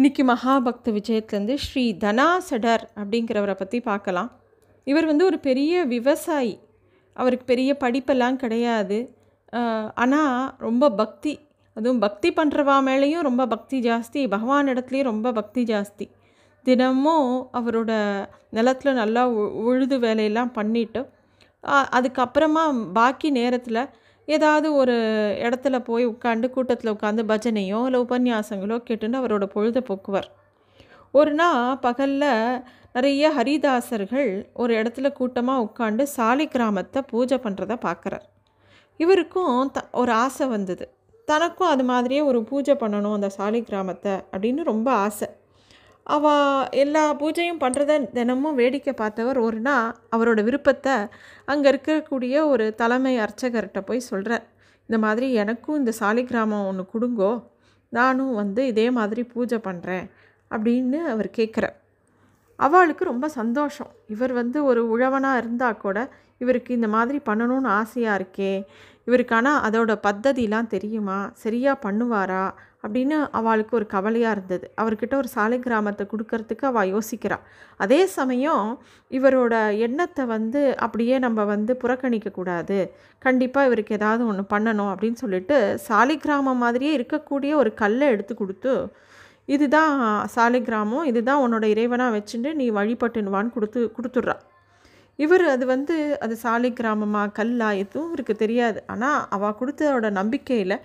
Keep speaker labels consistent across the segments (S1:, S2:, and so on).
S1: இன்றைக்கி மகாபக்த விஜயத்துலேருந்து ஸ்ரீ தனாசடர் அப்படிங்கிறவரை பற்றி பார்க்கலாம். இவர் வந்து ஒரு பெரிய விவசாயி. அவருக்கு பெரிய படிப்பெல்லாம் கிடையாது. ஆனால் ரொம்ப பக்தி. அதுவும் பக்தி பண்ணுறவா மேலேயும் ரொம்ப பக்தி ஜாஸ்தி. பகவான் இடத்துலையும் ரொம்ப பக்தி ஜாஸ்தி. தினமும் அவரோட நிலத்துல நல்லா உழுது வேலையெல்லாம் பண்ணிவிட்டு அதுக்கப்புறமா பாக்கி நேரத்தில் ஏதாவது ஒரு இடத்துல போய் உட்காந்து கூட்டத்தில் உட்காந்து பஜனையோ இல்லை உபன்யாசங்களோ கேட்டுன்னு அவரோட பொழுதை போக்குவார். ஒரு நாள் பகலில் நிறைய ஹரிதாசர்கள் ஒரு இடத்துல கூட்டமாக உட்காந்து சாலி கிராமத்தை பூஜை பண்ணுறத பார்க்குறார். இவருக்கும் த ஒரு ஆசை வந்தது. தனக்கும் அது மாதிரியே ஒரு பூஜை பண்ணணும் அந்த சாலி கிராமத்தை அப்படின்னு ரொம்ப ஆசை. அவள் எல்லா பூஜையும் பண்ணுறத தினமும் வேடிக்கை பார்த்தவர் ஒரு நாள் அவரோட விருப்பத்தை அங்கே இருக்கக்கூடிய ஒரு தலைமை அர்ச்சகர்கிட்ட போய் சொல்கிறார் இந்த மாதிரி எனக்கும் இந்த சாலி கிராமம் ஒன்று கொடுங்கோ நானும் வந்து இதே மாதிரி பூஜை பண்ணுறேன் அப்படின்னு அவர் கேட்குறார் அவளுக்கு ரொம்ப சந்தோஷம். இவர் வந்து ஒரு உழவனாக இருந்தால் கூட இவருக்கு இந்த மாதிரி பண்ணணும்னு ஆசையாக இருக்கே. இவருக்கான அதோட பத்ததிலாம் தெரியுமா? சரியாக பண்ணுவாரா? அப்படின்னு அவளுக்கு ஒரு கவலையாக இருந்தது. அவர்கிட்ட ஒரு சாலை கிராமத்தை கொடுக்கறதுக்கு அவள் யோசிக்கிறாள் அதே சமயம் இவரோட எண்ணத்தை வந்து அப்படியே நம்ம வந்து புறக்கணிக்கக்கூடாது கண்டிப்பாக இவருக்கு ஏதாவது ஒன்று பண்ணணும் அப்படின்னு சொல்லிட்டு சாலை கிராமம் மாதிரியே இருக்கக்கூடிய ஒரு கல்லை எடுத்து கொடுத்து இதுதான் சாலை கிராமம் இதுதான் உன்னோட இறைவனாக வச்சுட்டு நீ வழிபட்டுனுவான்னு கொடுத்து கொடுத்துட்றா. இவர் அது வந்து அது சாலை கிராமமாக கல்லா எதுவும் இவருக்கு தெரியாது. ஆனால் அவள் கொடுத்ததோட நம்பிக்கையில்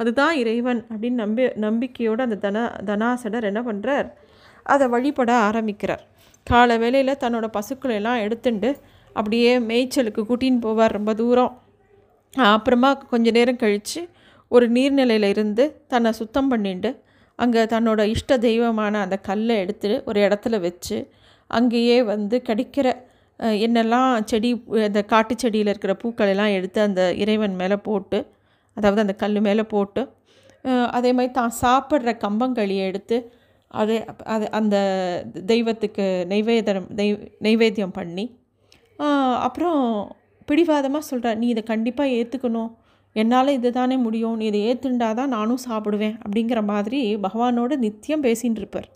S1: அதுதான் இறைவன் அப்படின்னு நம்பி நம்பிக்கையோடு அந்த தன தனாசடர் என்ன பண்ணுறார் அதை வழிபட ஆரம்பிக்கிறார். காலை வேளையில் தன்னோட பசுக்களை எல்லாம் எடுத்துண்டு அப்படியே மேய்ச்சலுக்கு கூட்டின்னு போவார் ரொம்ப தூரம். அப்புறமா கொஞ்ச நேரம் கழித்து ஒரு நீர்நிலையில் இருந்து தன்னை சுத்தம் பண்ணிட்டு அங்கே தன்னோட இஷ்ட தெய்வமான அந்த கல்லை எடுத்து ஒரு இடத்துல வச்சு அங்கேயே வந்து கிடைக்கிற என்னெல்லாம் செடி அந்த காட்டு செடியில் இருக்கிற பூக்கள் எல்லாம் எடுத்து அந்த இறைவன் மேலே போட்டு அதாவது அந்த கல் மேலே போட்டு அதே மாதிரி தான் சாப்பிட்ற கம்பங்களியை எடுத்து அதை அது அந்த தெய்வத்துக்கு நைவேதனம் நெய் நைவேத்தியம் பண்ணி அப்புறம் பிடிவாதமாக சொல்கிறார் நீ இதை கண்டிப்பாக ஏற்றுக்கணும் என்னால் இது தானே முடியும். நீ இதை ஏற்றுண்டா தான் நானும் சாப்பிடுவேன். அப்படிங்கிற மாதிரி பகவானோட நித்தியம் பேசின்னு இருப்பார்.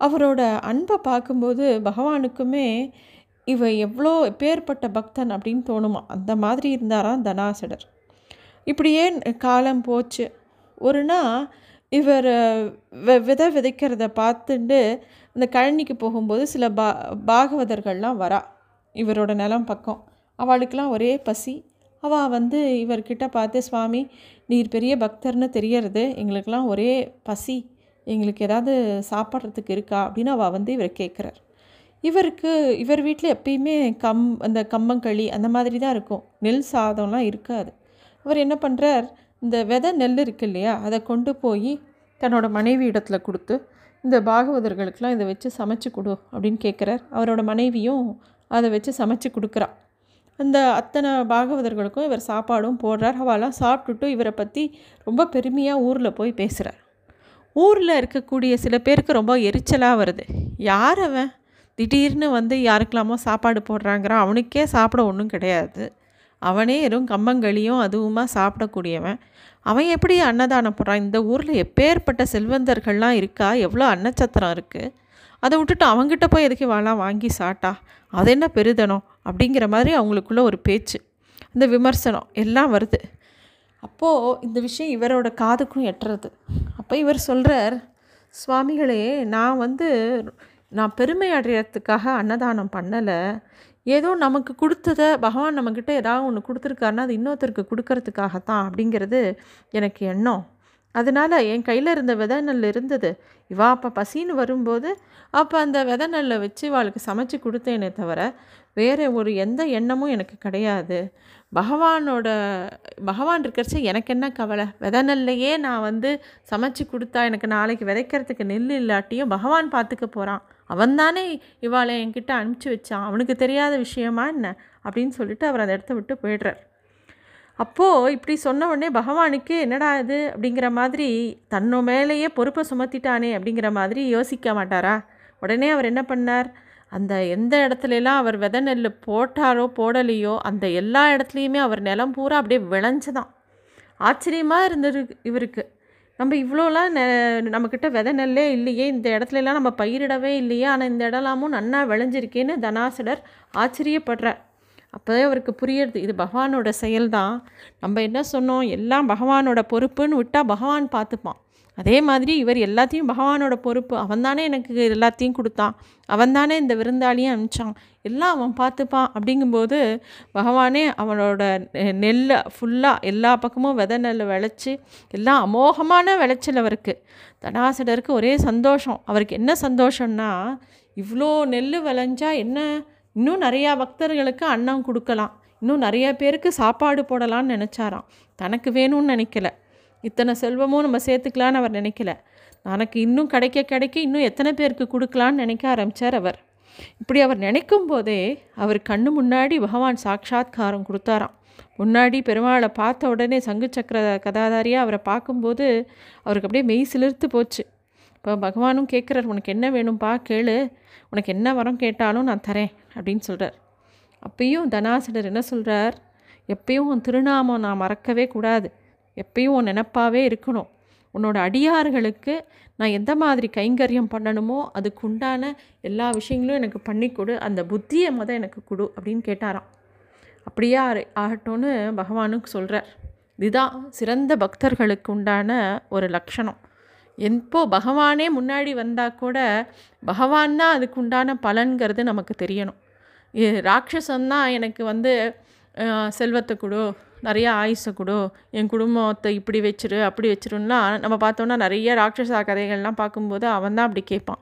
S1: அவரோட அன்பை பார்க்கும்போது பகவானுக்குமே இவன் எவ்வளோ பேர்பட்ட பக்தன் அப்படின்னு தோணுமா? அந்த மாதிரி இருந்தாராம் தனாசடர். இப்படியே காலம் போச்சு. ஒரு நாள் இவர் வெ விதை விதைக்கிறத பார்த்துட்டு இந்த கழனிக்கு போகும்போது சில பா பாகவதர்கள்லாம் வரா. இவரோட நிலம் பக்கம். அவளுக்கெல்லாம் ஒரே பசி. அவள் வந்து இவர்கிட்ட பார்த்து சுவாமி நீர் பெரிய பக்தர்னு தெரியறது. எங்களுக்கெல்லாம் ஒரே பசி. எங்களுக்கு ஏதாவது சாப்பிட்றதுக்கு இருக்கா? அப்படின்னு அவள் வந்து இவரை கேட்குறார். இவருக்கு இவர் வீட்டில் எப்பயுமே கம் அந்த கம்பங்களி அந்த மாதிரி தான் இருக்கும். நெல் சாதம்லாம் இருக்காது. அவர் என்ன பண்ணுறார் இந்த விதை நெல் இருக்கு இல்லையா அதை கொண்டு போய் தன்னோட மனைவி இடத்துல கொடுத்து இந்த பாகவதர்களுக்கெலாம் இதை வச்சு சமைச்சு கொடு அப்படின்னு கேட்குறார். அவரோட மனைவியும் அதை வச்சு சமைச்சு கொடுக்குறா. அந்த அத்தனை பாகவதர்களுக்கும் இவர் சாப்பாடும் போடுறார். அவெல்லாம் சாப்பிட்டுட்டு இவரை பற்றி ரொம்ப பெருமையாக ஊரில் போய் பேசுகிறார் ஊரில் இருக்கக்கூடிய சில பேருக்கு ரொம்ப எரிச்சலாக வருது. யார் அவன்? திடீர்னு வந்து யாருக்கெல்லாமோ சாப்பாடு போடுறாங்கிறான் அவனுக்கே சாப்பிட ஒன்றும் கிடையாது. அவனே வெறும் கம்பங்களியும் அதுவுமா சாப்பிடக்கூடியவன். அவன் எப்படி அன்னதானம் போடுறான்? இந்த ஊரில் எப்பேற்பட்ட செல்வந்தர்கள்லாம் இருக்கா? எவ்வளோ அன்னச்சத்திரம் இருக்குது அதை விட்டுட்டு அவங்ககிட்ட போய் எதுக்கு வாழலாம் வாங்கி சாட்டா அது என்ன பெருதனம்? அப்படிங்கிற மாதிரி அவங்களுக்குள்ள ஒரு பேச்சு இந்த விமர்சனம் எல்லாம் வருது. அப்போது இந்த விஷயம் இவரோட காதுக்கும் எட்டுறது. அப்போ இவர் சொல்கிறார் சுவாமிகளே நான் வந்து நான் பெருமை அடையிறதுக்காக அன்னதானம் பண்ணலை. ஏதோ நமக்கு கொடுத்ததை பகவான் நம்மக்கிட்ட ஏதாவது ஒன்று கொடுத்துருக்காருன்னா அது இன்னொருத்தருக்கு கொடுக்கறதுக்காகத்தான் அப்படிங்கிறது எனக்கு எண்ணம். அதனால் என் கையில் இருந்த விதை நெல் இருந்தது. இவா அப்போ பசின்னு வரும்போது அப்போ அந்த விதை நெல்லை வச்சு இவாளுக்கு சமைச்சு கொடுத்தேனே தவிர வேறு ஒரு எந்த எண்ணமும் எனக்கு கிடையாது. பகவானோட பகவான் இருக்கிறச்சு எனக்கு என்ன கவலை? விதை நெல்லையே நான் வந்து சமைச்சு கொடுத்தா எனக்கு நாளைக்கு விதைக்கிறதுக்கு நெல் இல்லாட்டியும் பகவான் பார்த்துக்க போகிறான் அவன் தானே இவாளை என்கிட்ட அனுப்பிச்சி வச்சான். அவனுக்கு தெரியாத விஷயமா என்ன? அப்படின்னு சொல்லிட்டு அவர் அந்த இடத்த விட்டு போயிடுறார். அப்போது இப்படி சொன்ன உடனே பகவானுக்கு என்னடா இது அப்படிங்கிற மாதிரி தன்னோ மேலேயே பொறுப்பை சுமத்திட்டானே அப்படிங்கிற மாதிரி யோசிக்க மாட்டாரா? உடனே அவர் என்ன பண்ணார்? அந்த எந்த இடத்துலலாம் அவர் வித நெல் போட்டாரோ போடலையோ அந்த எல்லா இடத்துலையுமே அவர் நிலம் பூரா அப்படியே விளைஞ்சுதான். ஆச்சரியமாக இருந்தது இவருக்கு. நம்ம இவ்வளோலாம் நெ நம்மக்கிட்ட வித நெல்லே இல்லையே இந்த இடத்துலலாம் நம்ம பயிரிடவே இல்லையே ஆனால் இந்த இடம்லாமும் நன்னா விளைஞ்சிருக்கேன்னு தனாசடர் ஆச்சரியப்படுறார். அப்போவே அவருக்கு புரியுறது. இது பகவானோட செயல்தான். நம்ம என்ன சொன்னோம்? எல்லாம் பகவானோட பொறுப்புன்னு விட்டால் பகவான் பார்த்துப்பான். அதே மாதிரி இவர் எல்லாத்தையும் பகவானோட பொறுப்பு. அவன்தானே எனக்கு எல்லாத்தையும் கொடுத்தான். அவன்தானே இந்த விருந்தாளியும் அனுப்பிச்சான். எல்லாம் அவன் பார்த்துப்பான். அப்படிங்கும்போது பகவானே அவனோட நெ- நெல்லை ஃபுல்லாக எல்லா பக்கமும் வித நெல் விளைச்சி எல்லாம் அமோகமான விளைச்சல் அவருக்கு. தனாசடருக்கு ஒரே சந்தோஷம். அவருக்கு என்ன சந்தோஷம்னா இவ்வளோ நெல் விளைஞ்சா என்ன இன்னும் நிறையா பக்தர்களுக்கு அன்னம் கொடுக்கலாம். இன்னும் நிறைய பேருக்கு சாப்பாடு போடலாம்னு நினச்சாராம். தனக்கு வேணும்னு நினைக்கல. இத்தனை செல்வமும் நம்ம சேர்த்துக்கலான்னு அவர் நினைக்கல. தனக்கு இன்னும் கிடைக்க கிடைக்க இன்னும் எத்தனை பேருக்கு கொடுக்கலான்னு நினைக்க ஆரம்பித்தார் அவர். இப்படி அவர் நினைக்கும் போதே அவர் கண்ணு முன்னாடி பகவான் சாட்சாத்காரம் கொடுத்தாராம். முன்னாடி பெருமாளை பார்த்த உடனே சங்கு சக்கர கதாதாரியாக அவரை பார்க்கும்போது அவருக்கு அப்படியே மெய் சிலிர்த்து போச்சு. இப்போ பகவானும் கேட்குறார் உனக்கு என்ன வேணும்ப்பா கேளு. உனக்கு என்ன வரம் கேட்டாலும் நான் தரேன் அப்படின்னு சொல்கிறார் அப்பயும் தனாசிடர் என்ன சொல்கிறார் எப்பயும் உன் திருநாமம் நான் மறக்கவே கூடாது. எப்பயும் உன் நினப்பாகவே இருக்கணும். உன்னோட அடியார்களுக்கு நான் எந்த மாதிரி கைங்கரியம் பண்ணணுமோ அதுக்கு உண்டான எல்லா விஷயங்களும் எனக்கு பண்ணி கொடு. அந்த புத்தியை மொதல் எனக்கு கொடு அப்படின்னு கேட்டாராம். அப்படியே ஆகட்டும்னு பகவானுக்கு சொல்கிறார் இதுதான் சிறந்த பக்தர்களுக்கு உண்டான ஒரு லட்சணம். எப்போ பகவானே முன்னாடி வந்தால் கூட பகவான் தான் அதுக்கு உண்டான பலன்கிறது நமக்கு தெரியணும். இ- ராட்சசன்னா எனக்கு வந்து செல்வத்தை கொடு நிறையா ஆயுசை கொடு என் குடும்பத்தை இப்படி வச்சிரு அப்படி வச்சிருன்னா நம்ம பார்த்தோன்னா நிறைய ராட்சசா கதைகள்லாம் பார்க்கும்போது அவன் தான் அப்படி கேட்பான்.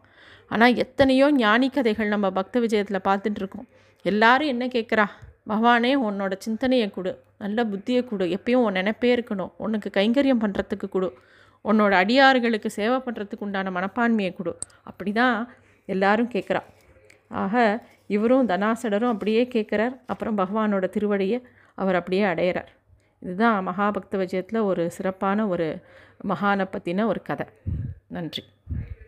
S1: ஆனால் எத்தனையோ ஞானி கதைகள் நம்ம பக்த விஜயத்தில் பார்த்துட்டு இருக்கோம். எல்லாரும் என்ன கேட்குறா? பகவானே உன்னோட சிந்தனையை கொடு நல்ல புத்தியை கொடு எப்பயும் உன் நினைப்பே இருக்கணும் உனக்கு கைங்கரியம் பண்ணுறதுக்கு கொடு. உன்னோட அடியார்களுக்கு சேவை பண்ணுறதுக்கு உண்டான மனப்பான்மையை கொடு. அப்படி தான் எல்லாரும் கேட்குறா. ஆக இவரும் தனாசடரும் அப்படியே கேட்குறார். அப்புறம் பகவானோட திருவடியை அவர் அப்படியே அடையிறார். இதுதான் மகாபக்த விஜயத்தில் ஒரு சிறப்பான ஒரு மகானை பற்றின ஒரு கதை. நன்றி.